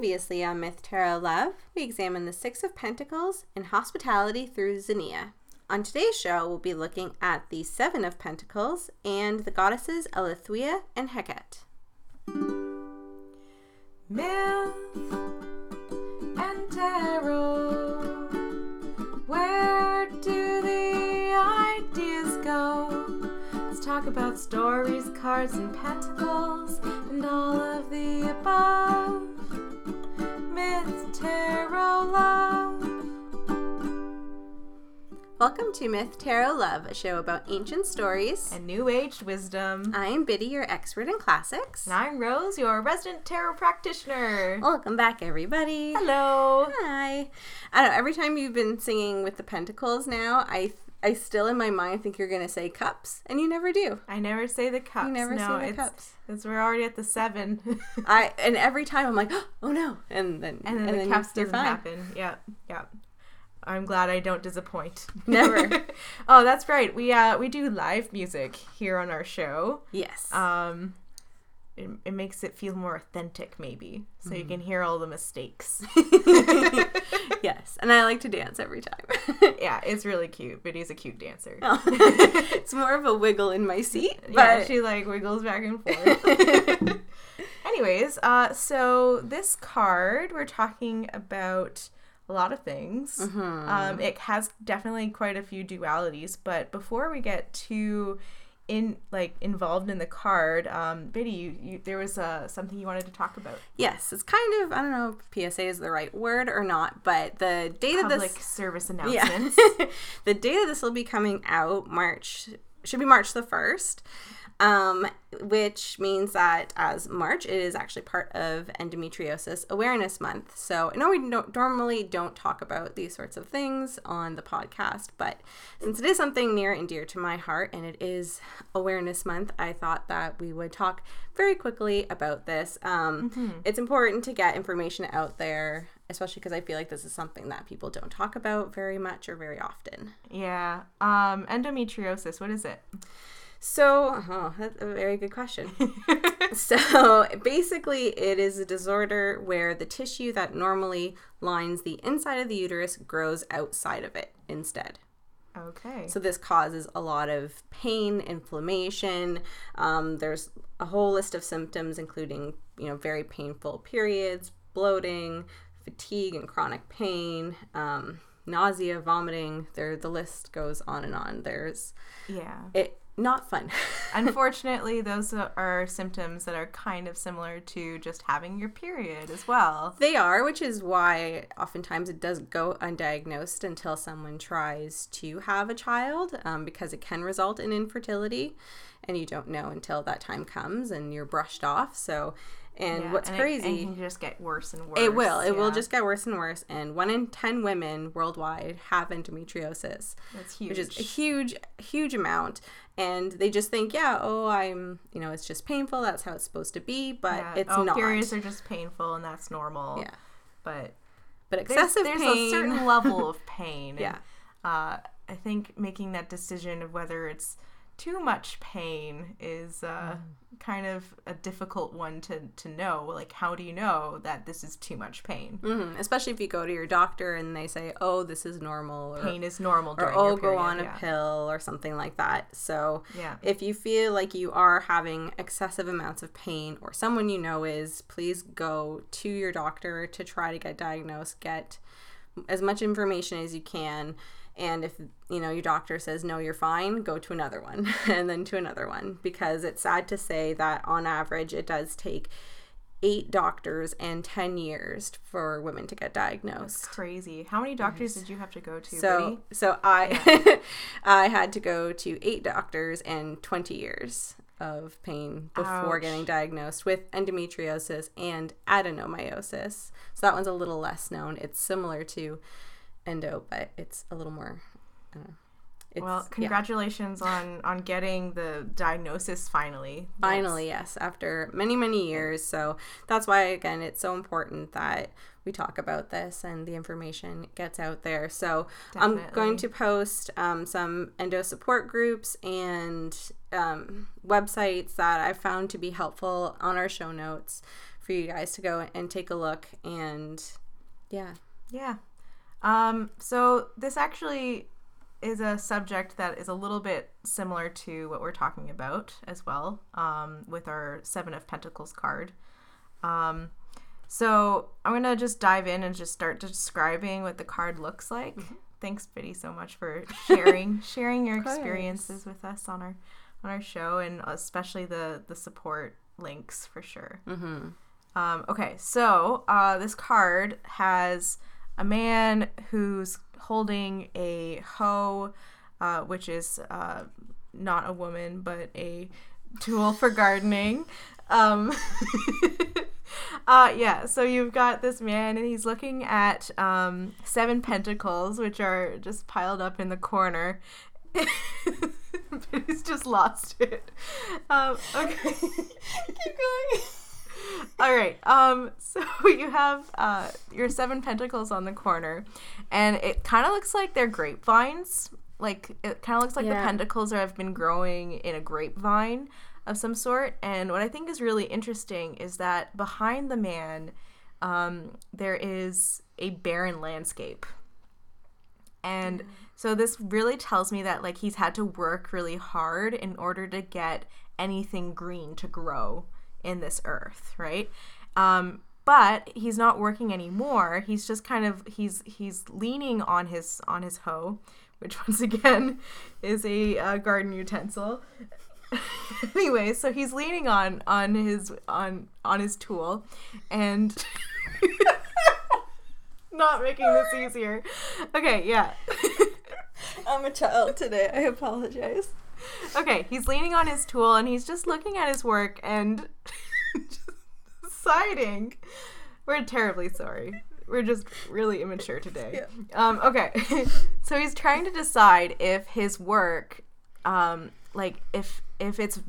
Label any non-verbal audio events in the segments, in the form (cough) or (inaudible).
Previously on Myth Tarot Love, we examine the Six of Pentacles and hospitality through Xenia. On today's show, we'll be looking at the Seven of Pentacles and the goddesses Eileithyia and Hecate. Myth and tarot. Where do the ideas go? Let's talk about stories, cards, and pentacles, and all of the above. Myth, tarot, love. Welcome to Myth Tarot Love, a show about ancient stories. And new age wisdom. I'm Biddy, your expert in classics. And I'm Rose, your resident tarot practitioner. Welcome back, everybody. Hello. Hi. I don't know. Every time you've been singing with the pentacles now, I I still in my mind think you're gonna say cups, and you never do. I never say the cups. You never no, say the it's, cups. Because we're already at the seven. (laughs) I and every time I'm like, (gasps) oh no, and then and then the cups you're doesn't fine. happen. Yep, yep. I'm glad I don't disappoint. Never. (laughs) oh, that's right. We uh we do live music here on our show. Yes. Um it, it makes it feel more authentic maybe. So Mm-hmm. you can hear all the mistakes. (laughs) (laughs) Yes, and I like to dance every time. (laughs) yeah it's really cute. But he's a cute dancer. It's more of a wiggle in my seat, but yeah she like wiggles back and forth. Anyways uh so this card we're talking about a lot of things. Mm-hmm. um it has definitely quite a few dualities but before we get too in like involved in the card um biddy you, you there was uh something you wanted to talk about. Yes, it's kind of I don't know if PSA is the right word or not, but the date of public this service yeah, (laughs) the date of this will be coming out March should be March the first. Um, which means that as March, it is actually part of Endometriosis Awareness Month. So I know we don't, normally don't talk about these sorts of things on the podcast, but since it is something near and dear to my heart and it is Awareness Month, I thought that we would talk very quickly about this. Um, It's important to get information out there, especially because I feel like this is something that people don't talk about very much or very often. yeah um endometriosis what is it So, oh, that's a very good question. (laughs) so, basically, it is a disorder where the tissue that normally lines the inside of the uterus grows outside of it instead. okay So, this causes a lot of pain, inflammation. Um, there's a whole list of symptoms, including, you know, very painful periods, bloating, fatigue, and chronic pain. Um, nausea vomiting there the list goes on and on there's yeah it not fun (laughs) Unfortunately, those are- symptoms that are kind of similar to just having your period as well. They are, which is why oftentimes it does go undiagnosed until someone tries to have a child um, because it can result in infertility and you don't know until that time comes and you're brushed off. So, and Yeah, what's and crazy. and it can just get worse and worse. It will. It will just get worse and worse. And one in 10 women worldwide have endometriosis, That's huge. which is a huge, huge amount. And they just think, yeah, oh, I'm, you know, it's just painful. That's how it's supposed to be. But Yeah. it's oh, not. Periods are just painful, and that's normal. Yeah. But but there's, excessive there's pain. a certain level of pain. (laughs) Yeah. And, uh, I think making that decision of whether it's too much pain is uh, Mm. kind of a difficult one to, to know. Like, how do you know that this is too much pain? hmm Especially if you go to your doctor and they say, "Oh, this is normal," or, Pain is normal or "Oh, go on a pill" or something like that. So, Yeah. if you feel like you are having excessive amounts of pain, or someone you know is, please go to your doctor to try to get diagnosed. Get as much information as you can. And if you know your doctor says no, you're fine, go to another one (laughs) and then to another one because it's sad to say that on average it does take eight doctors and 10 years for women to get diagnosed. That's crazy. How many doctors did you have to go to, So so I (laughs) I had to go to eight doctors and 20 years of pain before Ouch. getting diagnosed with endometriosis and adenomyosis. So that one's a little less known. It's similar to endo, but it's a little more I don't know. It's, Well, yeah. congratulations on on getting the diagnosis finally. (laughs) Finally, yes, after many, many years. So that's why, again, it's so important that we talk about this and the information gets out there. So I'm going to post um, some endo support groups and um, websites that I found to be helpful on our show notes for you guys to go and take a look and yeah. Yeah. Um, so this actually is a subject that is a little bit similar to what we're talking about as well um, with our Seven of Pentacles card. Um, so I'm gonna just dive in and just start describing what the card looks like. Mm-hmm. Thanks, Biddy, so much for sharing (laughs) sharing your experiences with us on our on our show and especially the the support links for sure. Mm-hmm. Um, okay, so uh, this card has a man who's holding a hoe, uh, which is uh, not a woman but a tool for gardening. Um, (laughs) uh, yeah, so you've got this man and he's looking at um, seven pentacles, which are just piled up in the corner. (laughs) he's just lost it. Um, okay. (laughs) Keep going. All right. Um. So (laughs) you have uh your seven pentacles on the corner, and it kind of looks like they're grapevines. Like it kind of looks like yeah. the pentacles are have been growing in a grapevine of some sort. And what I think is really interesting is that behind the man, um, there is a barren landscape. And so this really tells me that like he's had to work really hard in order to get anything green to grow in this earth, right? Um, but he's not working anymore. He's just kind of he's he's leaning on his on his hoe, which (laughs) once again is a uh, garden utensil. (laughs) anyway, so he's leaning on on his on on his tool, and (laughs) not making this easier. Okay, yeah. I'm a child today. I apologize okay, he's leaning on his tool and he's just looking at his work and (laughs) deciding. We're terribly sorry. We're just really immature today. Yeah. Um, okay, (laughs) so he's trying to decide if his work, um, like if if it's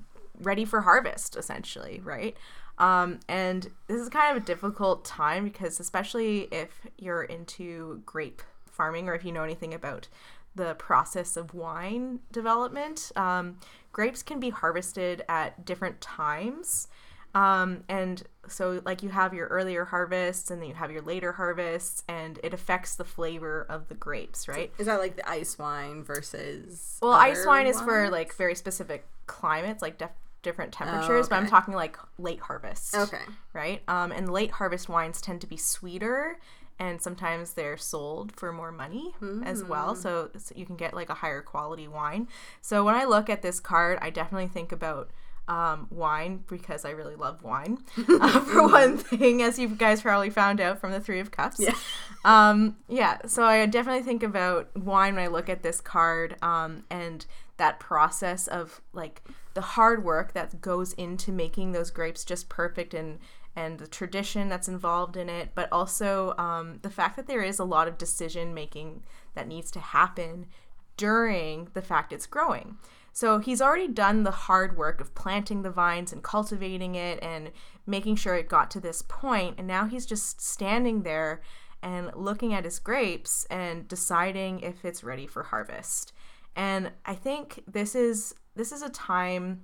ready for harvest, essentially, right? Um, and this is kind of a difficult time because, especially if you're into grape farming or if you know anything about the process of wine development. Um, grapes can be harvested at different times. Um, and so, like, you have your earlier harvests and then you have your later harvests, and it affects the flavor of the grapes, right? Is that like the ice wine versus. Well, ice wine is for like very specific climates, like def- different temperatures, oh, okay. but I'm talking like late harvest. Okay. Right? Um, and late harvest wines tend to be sweeter and sometimes they're sold for more money mm. as well mm. so, so, you can get like a higher quality wine so when i look at this card i definitely think about um, wine because i really love wine (laughs) (laughs) uh, for one thing as you guys probably found out from the three of cups yeah um, yeah so i definitely think about wine when i look at this card um, and that process of like the hard work that goes into making those grapes just perfect and and the tradition that's involved in it, but also um, the fact that there is a lot of decision making that needs to happen during the fact it's growing. So he's already done the hard work of planting the vines and cultivating it and making sure it got to this point, and now he's just standing there and looking at his grapes and deciding if it's ready for harvest. And I think this is this is a time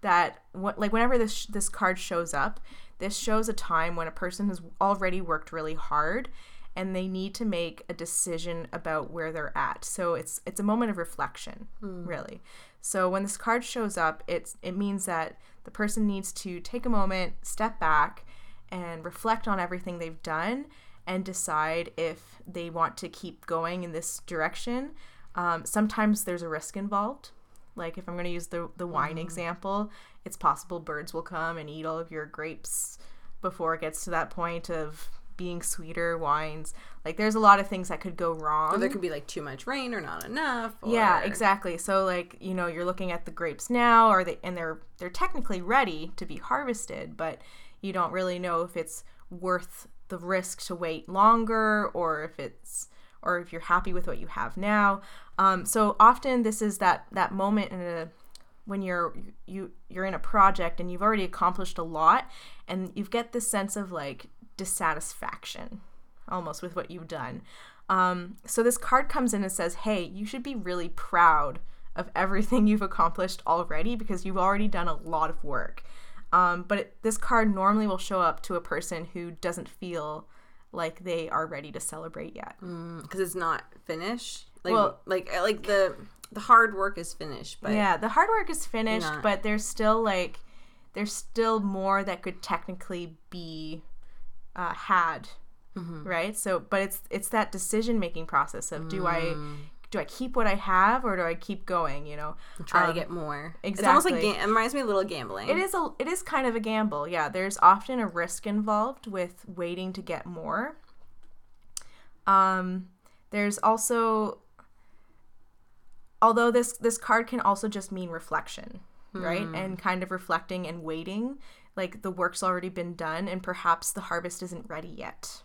that what like whenever this this card shows up, this shows a time when a person has already worked really hard and they need to make a decision about where they're at. So it's it's a moment of reflection, mm. really. So when this card shows up, it's it means that the person needs to take a moment, step back and reflect on everything they've done and decide if they want to keep going in this direction. Um, sometimes there's a risk involved. Like if I'm going to use the the wine mm. example, it's possible birds will come and eat all of your grapes before it gets to that point of being sweeter wines. Like there's a lot of things that could go wrong. Or there could be like too much rain or not enough. Or... Yeah, exactly. So like, you know, you're looking at the grapes now or they and they're they're technically ready to be harvested, but you don't really know if it's worth the risk to wait longer or if it's or if you're happy with what you have now. Um, so often this is that that moment in a when you're you you're in a project and you've already accomplished a lot and you get this sense of like dissatisfaction almost with what you've done um, so this card comes in and says hey you should be really proud of everything (laughs) you've accomplished already because you've already done a lot of work Um, but it, this card normally will show up to a person who doesn't feel like they are ready to celebrate yet. because it's not finished. Like Well- like uh, like the the hard work is finished, but yeah, the hard work is finished, Not- but there's still like there's still more that could technically be uh, had, Mm-hmm. right? So, but it's it's that decision making process of do I Mm. Do I keep what I have or do I keep going? You know, try to Um, get more. It's almost like exactly. ga- it reminds me a little gambling. It is a it is kind of a gamble. Yeah, there's often a risk involved with waiting to get more. Um there's also although this this card can also just mean reflection, right? And kind of reflecting and waiting like the work's already been done and perhaps the harvest isn't ready yet.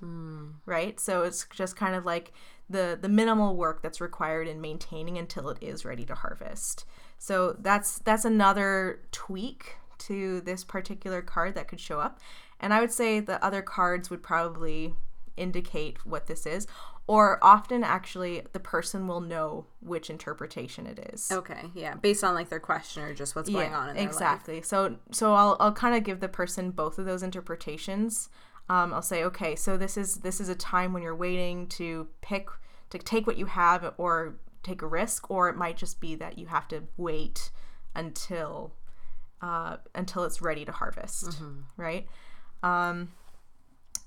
Right? So it's just kind of like the the minimal work that's required in maintaining until it is ready to harvest. So that's that's another tweak to this particular card that could show up. And I would say the other cards would probably indicate what this is or often actually the person will know which interpretation it is. okay, yeah, based on like their question or just what's going on in their life. exactly. So so I'll I'll kind of give the person both of those interpretations. Um, I'll say, okay, so this is this is a time when you're waiting to pick to take what you have or take a risk, or it might just be that you have to wait until uh, until it's ready to harvest, right? Um,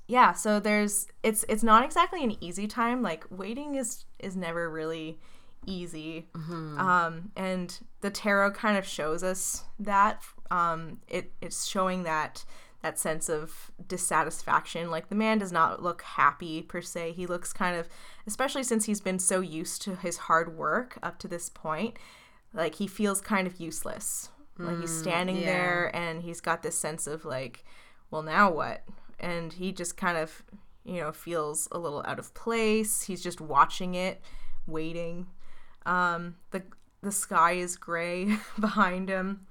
yeah, so there's it's it's not exactly an easy time. Like waiting is is never really easy. Um, and the tarot kind of shows us that. Um, it it's showing that that sense of dissatisfaction. Like the man does not look happy per se. He looks kind of, especially since he's been so used to his hard work up to this point, like he feels kind of useless. like he's standing yeah. there and he's got this sense of like, well, now what? And he just kind of, you know, feels a little out of place. He's just watching it, waiting. Um, the the sky is gray (laughs) behind him.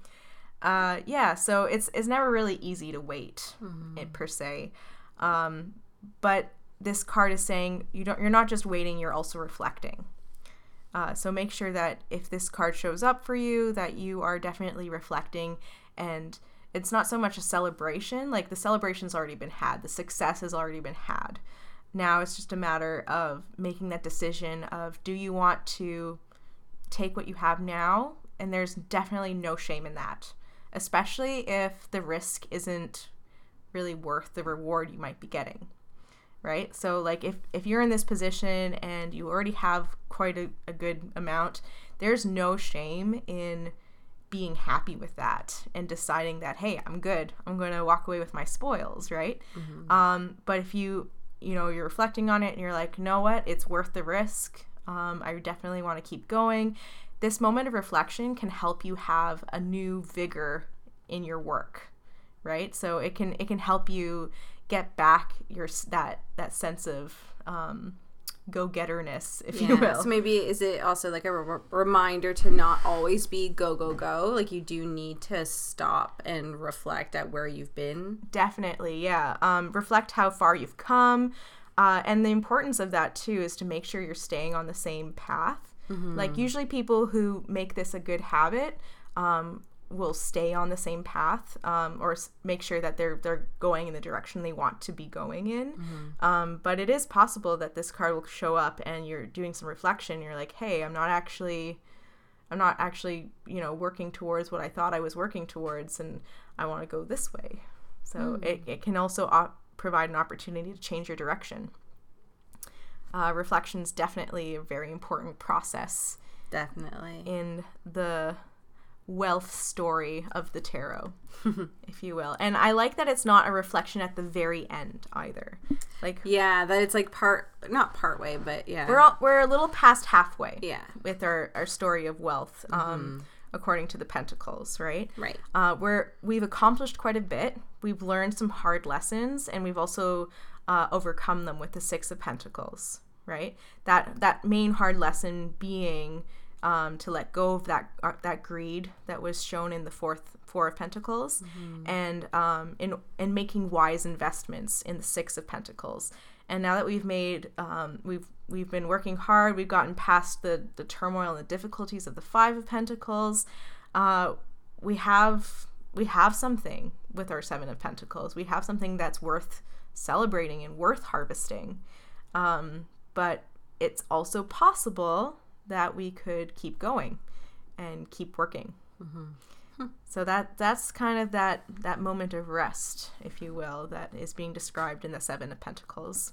Uh, yeah, so it's it's never really easy to wait, it per se. Um, but this card is saying you don't you're not just waiting, you're also reflecting. Uh, so make sure that if this card shows up for you, that you are definitely reflecting and it's not so much a celebration, like the celebration's already been had, the success has already been had. Now it's just a matter of making that decision of do you want to take what you have now? And there's definitely no shame in that, especially if the risk isn't really worth the reward you might be getting right? So like if if you're in this position and you already have quite a, a good amount there's no shame in being happy with that and deciding that hey i'm good. I'm going to walk away with my spoils right? Um, but if you you know you're reflecting on it and you're like you know what? It's worth the risk. Um, i definitely want to keep going this moment of reflection can help you have a new vigor in your work right so it can it can help you get back your that that sense of um, go-getterness if you will So maybe is it also like a re- reminder to not always be go go go? Like you do need to stop and reflect at where you've been. Definitely, yeah. Um, reflect how far you've come. Uh, and the importance of that, too, is to make sure you're staying on the same path. Like, usually, people who make this a good habit um, will stay on the same path um, or s- make sure that they're, they're going in the direction they want to be going in. Um, but it is possible that this card will show up and you're doing some reflection. You're like, hey, I'm not actually. I'm not actually, you know, working towards what I thought I was working towards, and I want to go this way. So it, it can also op- provide an opportunity to change your direction. Uh, reflection is definitely a very important process Definitely. in the wealth story of the tarot, (laughs) if you will. And I like that it's not a reflection at the very end either. Like Yeah, that it's like part not part way, but yeah. we're all, we're a little past halfway yeah. with our, our story of wealth, um, according to the Pentacles, right? Right. uh, where we've accomplished quite a bit. We've learned some hard lessons, and we've also uh, overcome them with the Six of Pentacles. Right. That that main hard lesson being um, to let go of that uh, that greed that was shown in the fourth Four of Pentacles, and um, in in making wise investments in the Six of Pentacles. And now that we've made um, we've we've been working hard, we've gotten past the the turmoil and the difficulties of the Five of Pentacles. Uh, we have we have something with our seven of pentacles we have something that's worth celebrating and worth harvesting. Um, but it's also possible that we could keep going and keep working. So that that's kind of that that moment of rest if you will that is being described in the seven of pentacles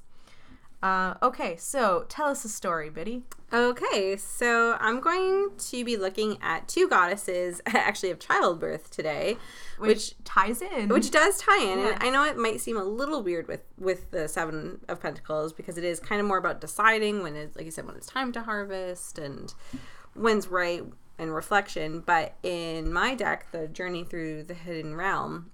uh, okay so tell us a story biddy Okay, so I'm going to be looking at two goddesses (laughs) actually of childbirth today, which, which ties in which does tie in. Yeah. And I know it might seem a little weird with with the seven of pentacles because it is kind of more about deciding when it's like you said when it's time to harvest and when's right and reflection. But in my deck, the journey through the hidden realm,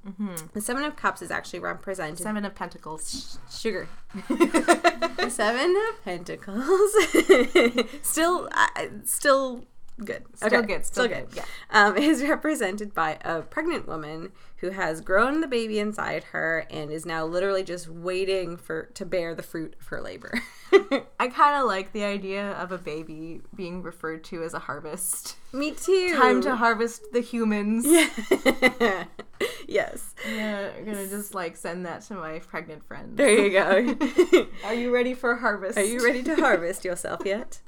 the seven of cups is actually represented seven of pentacles sugar. (laughs) the seven of pentacles, (laughs) still, uh, still good. Still good, still good, yeah. (laughs) Um, is represented by a pregnant woman who has grown the baby inside her and is now literally just waiting for to bear the fruit of her labor. (laughs) I kind of like the idea of a baby being referred to as a harvest. Me too. Time to harvest the humans. Yeah. (laughs) yes. Yeah, I'm gonna just like send that to my pregnant friends. There you go. Are you ready for harvest? Are you ready to harvest yourself yet?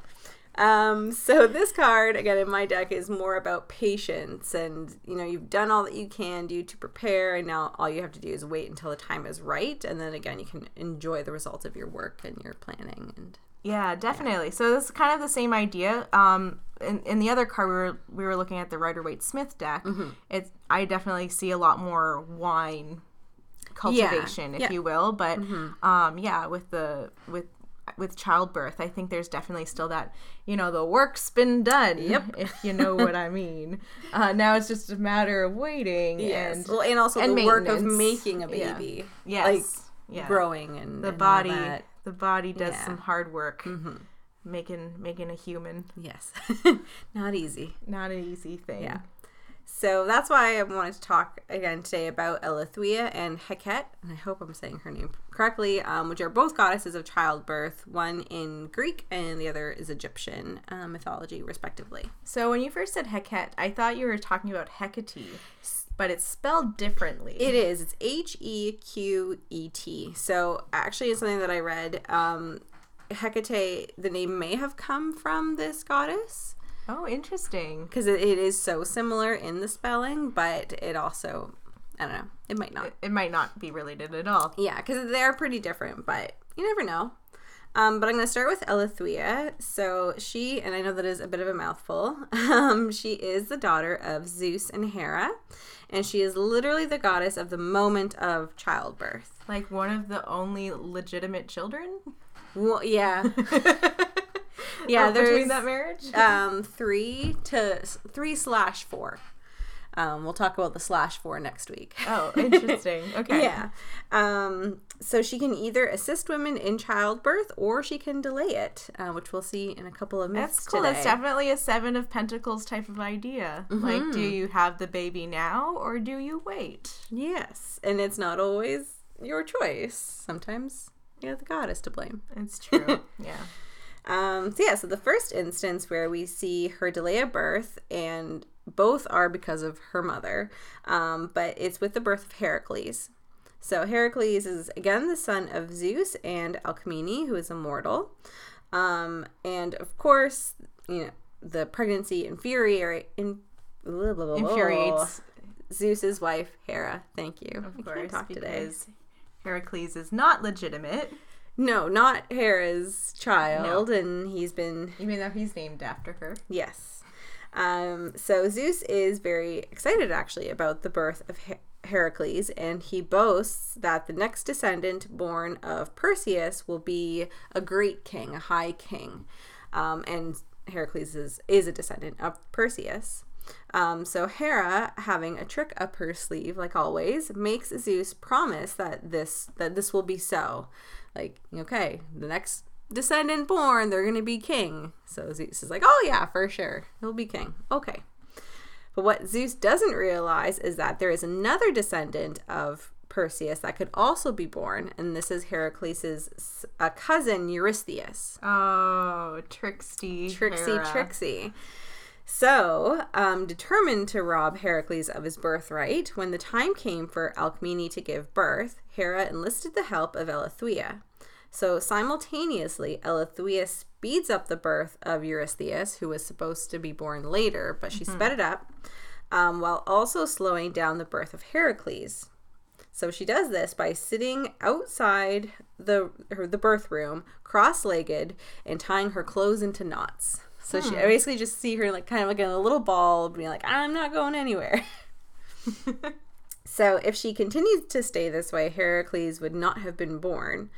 Um, so this card again in my deck is more about patience and you know you've done all that you can do to prepare and now all you have to do is wait until the time is right and then again you can enjoy the results of your work and your planning and Yeah, definitely. So this is kind of the same idea. Um, in, in the other card, we were we were looking at the Rider Waite Smith deck. Mm-hmm. It's I definitely see a lot more wine cultivation, if yeah. you will. But um, yeah, with the with with childbirth, I think there's definitely still that you know the work's been done. Yep. (laughs) if you know what I mean. Uh, now it's just a matter of waiting and well and also and the work of making a Yeah. baby yes, like yeah. growing and the and body the body does Yeah. Mm-hmm. some hard work making making a human yes (laughs) not easy not an easy thing Yeah. So that's why I wanted to talk again today about Elithwea and Heket, and I hope I'm saying her name correctly, um, which are both goddesses of childbirth, one in Greek and the other is Egyptian uh, mythology, respectively. so when you first said heket i thought you were talking about hecate but it's spelled differently It is. It's H E Q E T. So actually, it's something that I read. Um, Hecate, the name may have come from this goddess oh interesting because it, it is so similar in the spelling, but it also, I don't know, it might not. it might not be related at all Yeah, because they're pretty different, but you never know. Um, but I'm going to start with Elithwea. So she, and I know that is a bit of a mouthful, (laughs) um, she is the daughter of Zeus and Hera, and she is literally the goddess of the moment of childbirth. like one of the only legitimate children Well, yeah. (laughs) (laughs) yeah, there's between that marriage (laughs) um, three to three slash four. Um, we'll talk about the slash four next week. oh (laughs) interesting okay Yeah. Um, so she can either assist women in childbirth or she can delay it, uh, which we'll see in a couple of minutes that's cool today. that's definitely a seven of pentacles type of idea like do you have the baby now or do you wait yes, and it's not always your choice. Sometimes you have the goddess to blame. it's true yeah Um, so yeah, so the first instance where we see her delay a birth, and both are because of her mother, um, but it's with the birth of Heracles. So Heracles is again the son of Zeus and Alcmene, who is immortal, um, and of course, you know the pregnancy infuriate in, blah, blah, blah, blah. infuriates (laughs) Zeus's wife Hera. Thank you. Of I course, talk today. Heracles is not legitimate, No, not Hera's child, and he's been even though he's named after her. Yes. Um, so Zeus is very excited actually about the birth of Her- Heracles, and he boasts that the next descendant born of Perseus will be a great king, a high king. Um, and Heracles is, is a descendant of Perseus. Um, so Hera, having a trick up her sleeve, like always, makes Zeus promise that this that this will be so. Like, okay, the next descendant born, they're gonna be king. So Zeus is like, oh yeah, for sure, he'll be king. Okay. But what Zeus doesn't realize is that there is another descendant of Perseus that could also be born, and this is Heracles' uh, cousin Eurystheus. Oh, Trixie. Trixie, Hera. Trixie. So, um, determined to rob Heracles of his birthright, when the time came for Alcmene to give birth, Hera enlisted the help of Eilithyia. So, simultaneously, Eilithyia speeds up the birth of Eurystheus, who was supposed to be born later, but she sped it up, um, while also slowing down the birth of Heracles. So she does this by sitting outside the her, the birth room, cross-legged, and tying her clothes into knots. So she I basically just see her like kind of like in a little ball, being like, "I'm not going anywhere." (laughs) so if she continued to stay this way, Heracles would not have been born.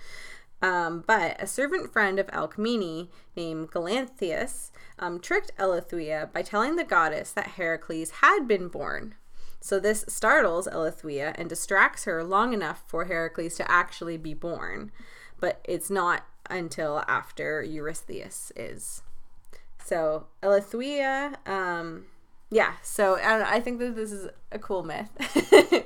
Um, but a servant friend of Alcmene named Galanthius um, tricked Eilithyia by telling the goddess that Heracles had been born. So this startles Eilithyia and distracts her long enough for Heracles to actually be born. But it's not until after Eurystheus is. So Eilithyia, um, yeah. So I, don't know, I think that this is a cool myth. (laughs)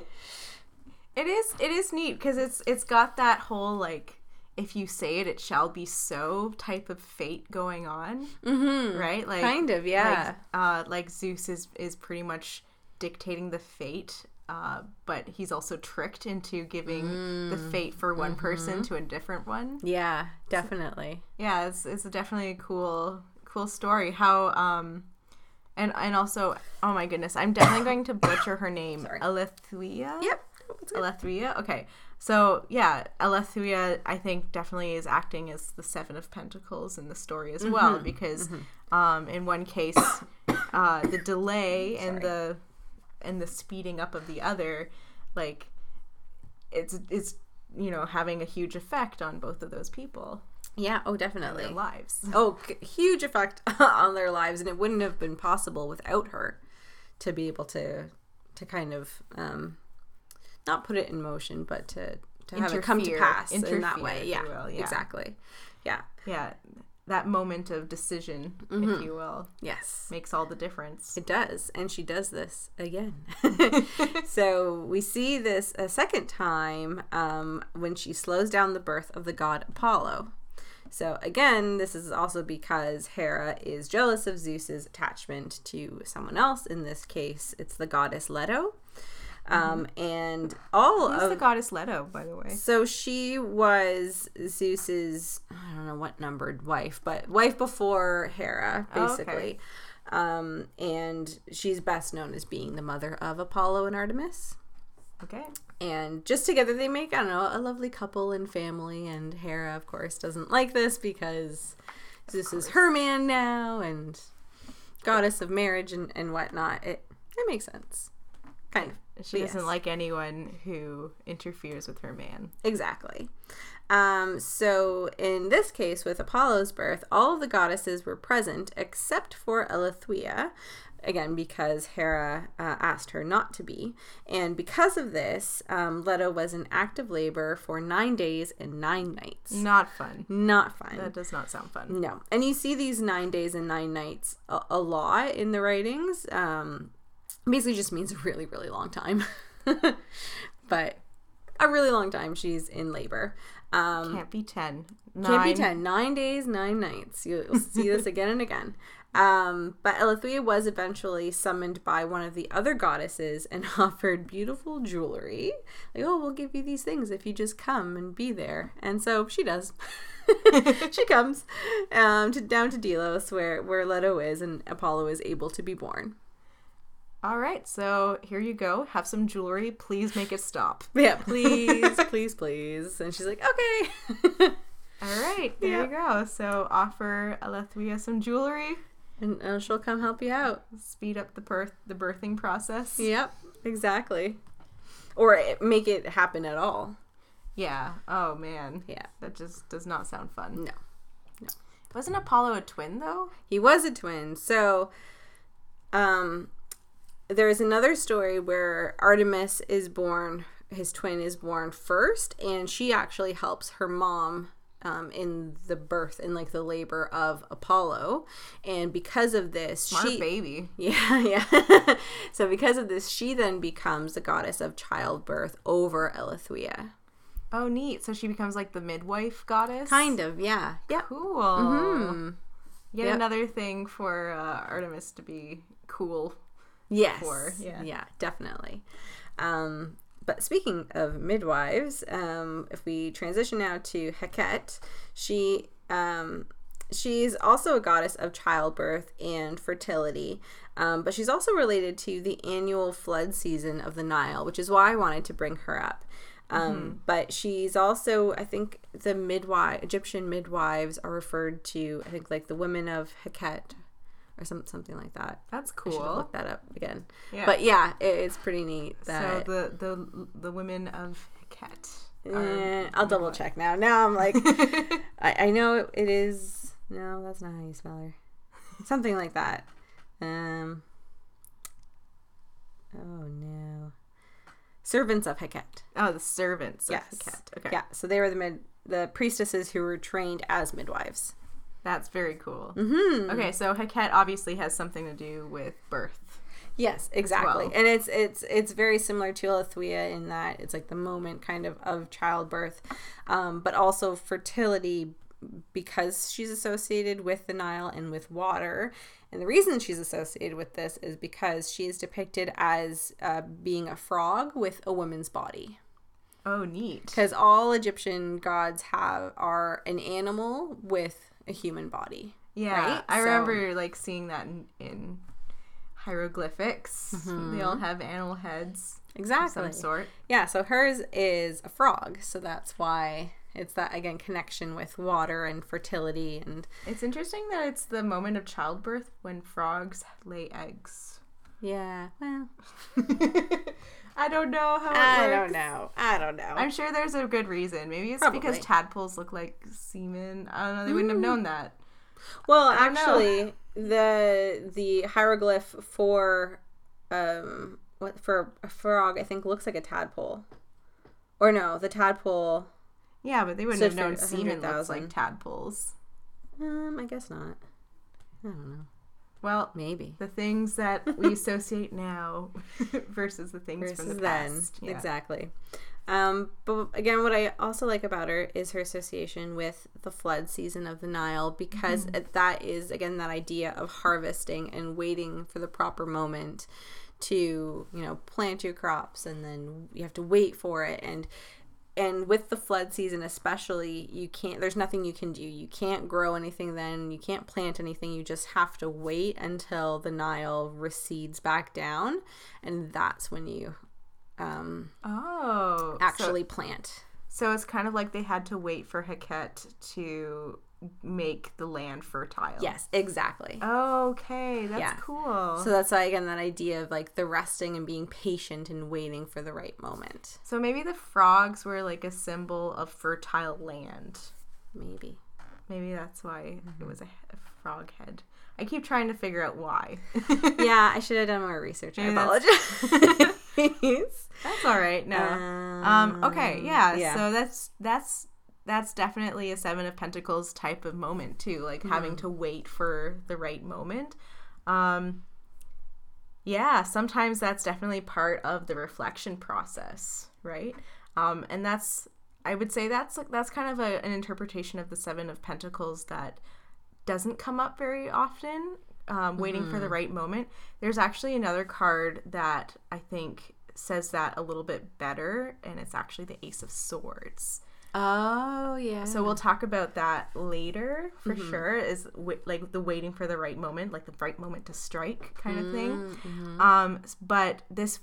It is it is neat because it's it's got that whole like if you say it it shall be so type of fate going on. Mm-hmm. Right? Like kind of, yeah. like, uh, like Zeus is is pretty much dictating the fate, uh, but he's also tricked into giving the fate for one person to a different one. yeah, definitely. Yeah, it's it's definitely a cool cool story. How um, and and also oh my goodness, I'm definitely going to butcher her name, Alethea. Yep. Alethea. Okay. So yeah, Alethea, I think definitely is acting as the Seven of Pentacles in the story as well, because um, in one case, uh, the delay (coughs) and the and the speeding up of the other, like it's it's you know having a huge effect on both of those people, Yeah, oh, definitely. their lives. (laughs) Oh, huge effect (laughs) on their lives, and it wouldn't have been possible without her to be able to to kind of um, not put it in motion, but to to have it come to pass in that way. Yeah, will, yeah. exactly. Yeah. Yeah, that moment of decision, if you will, Yes. makes all the difference. It does, and she does this again. (laughs) so we see this a second time um, when she slows down the birth of the god Apollo. So again, this is also because Hera is jealous of Zeus's attachment to someone else. In this case, it's the goddess Leto. Um, and all Who's of the goddess Leto, by the way? so she was Zeus's I don't know what numbered wife, but wife before Hera, Oh, okay. basically. Um, and she's best known as being the mother of Apollo and Artemis. Okay. And just together they make, I don't know, a lovely couple and family. And Hera, of course, doesn't like this because Zeus is her man now and goddess of marriage and, and whatnot. It it makes sense. Kind of. She doesn't yes. like anyone who interferes with her man. Exactly. Um, so in this case, with Apollo's birth, all of the goddesses were present except for Eilithyia, again because Hera uh, asked her not to be, and because of this, um, Leto was in active labor for nine days and nine nights. Not fun. Not fun. That does not sound fun. No. And you see these nine days and nine nights a, a lot in the writings. Um, basically just means a really, really long time. (laughs) but a really long time she's in labor. Um, Can't be 10. can't be Nine. 10. Nine days, nine nights. You'll see this (laughs) again and again. Um, but Eilithyia was eventually summoned by one of the other goddesses and (laughs) offered beautiful jewelry. Like, oh, we'll give you these things if you just come and be there. And so she does. (laughs) she comes um, to, down to Delos, where, where Leto is, and Apollo is able to be born. All right, so here you go. Have some jewelry. Please make it stop. (laughs) Yeah, please, please, please. And she's like, okay. All right, there Yeah. you go. So offer Alethea some jewelry. And uh, she'll come help you out. Speed up the birth the birthing process. Yep, exactly. Or it- make it happen at all. Yeah. Oh man. Yeah. That just does not sound fun. No. No. Wasn't Apollo a twin though? He was a twin. So um there's another story where Artemis is born, his twin is born first, and she actually helps her mom um, in the birth in like the labor of Apollo, and because of this, Smart she baby. (laughs) Yeah, yeah. (laughs) so because of this, she then becomes the goddess of childbirth over Eilithyia. Oh, neat. So she becomes like the midwife goddess. Kind of, yeah. Yep. Cool. Yet Yep. another thing for uh, Artemis to be cool. Yes. for, yeah. Yeah, definitely. Um, but speaking of midwives, um, if we transition now to Heket, she um, she's also a goddess of childbirth and fertility, um, but she's also related to the annual flood season of the Nile, which is why I wanted to bring her up. Um, But she's also, I think, the midwife Egyptian midwives are referred to. I think like the women of Heket, or some something like that. That's cool. I should have cool. looked that up again. Yeah. But yeah, it, it's pretty neat so the the the women of Heket. Eh, I'll double check now. Now I'm like, (laughs) I, I know it, it is. No, that's not how you spell her. Something like that. Um. Oh no. Servants of Heket. Oh, the servants Yes. of Heket. Okay. Yeah. So they were the mid the priestesses who were trained as midwives. That's very cool. Mm-hmm. Okay, so Heket obviously has something to do with birth. Yes, exactly. well. And it's it's it's very similar to Alethea in that it's like the moment kind of of childbirth, um, but also fertility because she's associated with the Nile and with water. And the reason she's associated with this is because she is depicted as uh, being a frog with a woman's body. Oh, neat. Because all Egyptian gods have are an animal with a human body. Yeah, right? I So- remember like seeing that in, in hieroglyphics. They all mm-hmm. have animal heads Exactly. some sort. Yeah, so hers is a frog, so that's why it's that again connection with water and fertility and It's interesting that it's the moment of childbirth when frogs lay eggs. yeah, well, (laughs) I don't know how it I works. don't know. I don't know. I'm sure there's a good reason. Maybe it's because tadpoles look like semen. I don't know. They wouldn't have known that. well, don't know. actually, the the hieroglyph for um what for a frog I think looks like a tadpole. Or no, the tadpole Yeah, but they wouldn't have known semen looks like tadpoles. um I guess not. I don't know. Well, Maybe. the things that we (laughs) associate now (laughs) versus the things from versus the then. past. Yeah. Exactly. Um, but again, what I also like about her is her association with the flood season of the Nile because Mm-hmm. that is, again, that idea of harvesting and waiting for the proper moment to, you know, plant your crops and then you have to wait for it. And and with the flood season especially you can't there's nothing you can do. You can't grow anything then. You can't plant anything. You just have to wait until the nile recedes back down and that's when you um Oh, so- actually plant. So, it's kind of like they had to wait for Heket to make the land fertile. yes exactly Okay, that's Yeah. cool. so that's why again that idea of like the resting and being patient and waiting for the right moment So maybe the frogs were like a symbol of fertile land. maybe Maybe that's why Mm-hmm. it was a, a frog head. I keep trying to figure out why. (laughs) yeah i should have done more research i Maybe that's- apologize (laughs) That's all right. No. (laughs) Um, okay, yeah, yeah, So that's that's that's definitely a seven of pentacles type of moment too, like having to wait for the right moment. Um, yeah, sometimes that's definitely part of the reflection process, right? Um, and that's I would say that's that's kind of a, an interpretation of the seven of pentacles that doesn't come up very often. Um, waiting for the right moment. There's actually another card that I think says that a little bit better, and it's actually the Ace of Swords. Oh yeah So we'll talk about that later for sure. Is w- like the waiting for the right moment, like the right moment to strike kind of thing. Um, but this,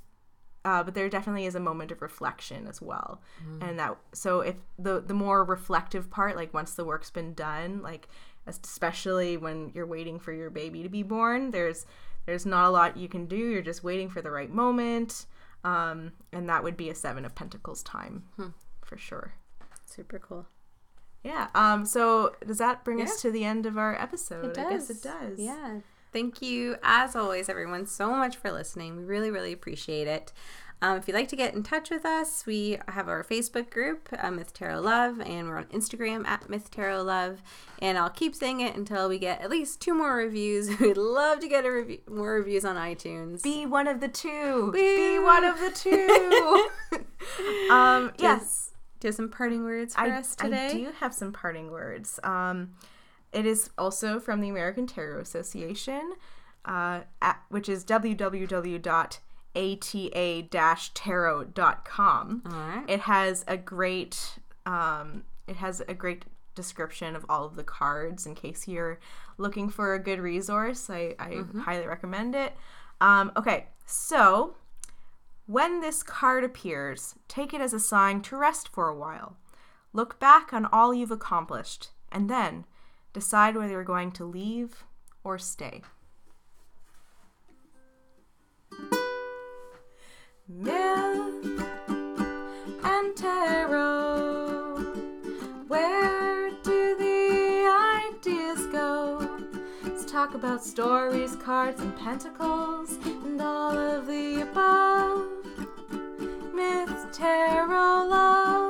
uh, but there definitely is a moment of reflection as well, and that so if the the more reflective part, like once the work's been done, like especially when you're waiting for your baby to be born, there's there's not a lot you can do. You're just waiting for the right moment, um, and that would be a seven of pentacles time for sure. Super cool Yeah. Um. So does that bring Yeah. us to the end of our episode? I guess it does. Yeah. Thank you, as always, everyone, so much for listening. We really, really appreciate it. Um, if you'd like to get in touch with us, we have our Facebook group, uh, Myth Tarot Love, and we're on Instagram at Myth Tarot Love. And I'll keep saying it until we get at least two more reviews. (laughs) We'd love to get a review, more reviews on iTunes. Be one of the two. Be Boo. one of the two. (laughs) (laughs) um. Yes. Do you have some parting words for I, us today? I do have some parting words. Um, it is also from the American Tarot Association, uh, at, which is www.ata-tarot.com. All right. It has a great um, it has a great description of all of the cards in case you're looking for a good resource. I, I highly recommend it. Um, okay, so when this card appears, take it as a sign to rest for a while. Look back on all you've accomplished, and then decide whether you're going to leave or stay. Myth and tarot. Where do the ideas go? Let's talk about stories, cards, and pentacles, and all of the above. Tarot, love.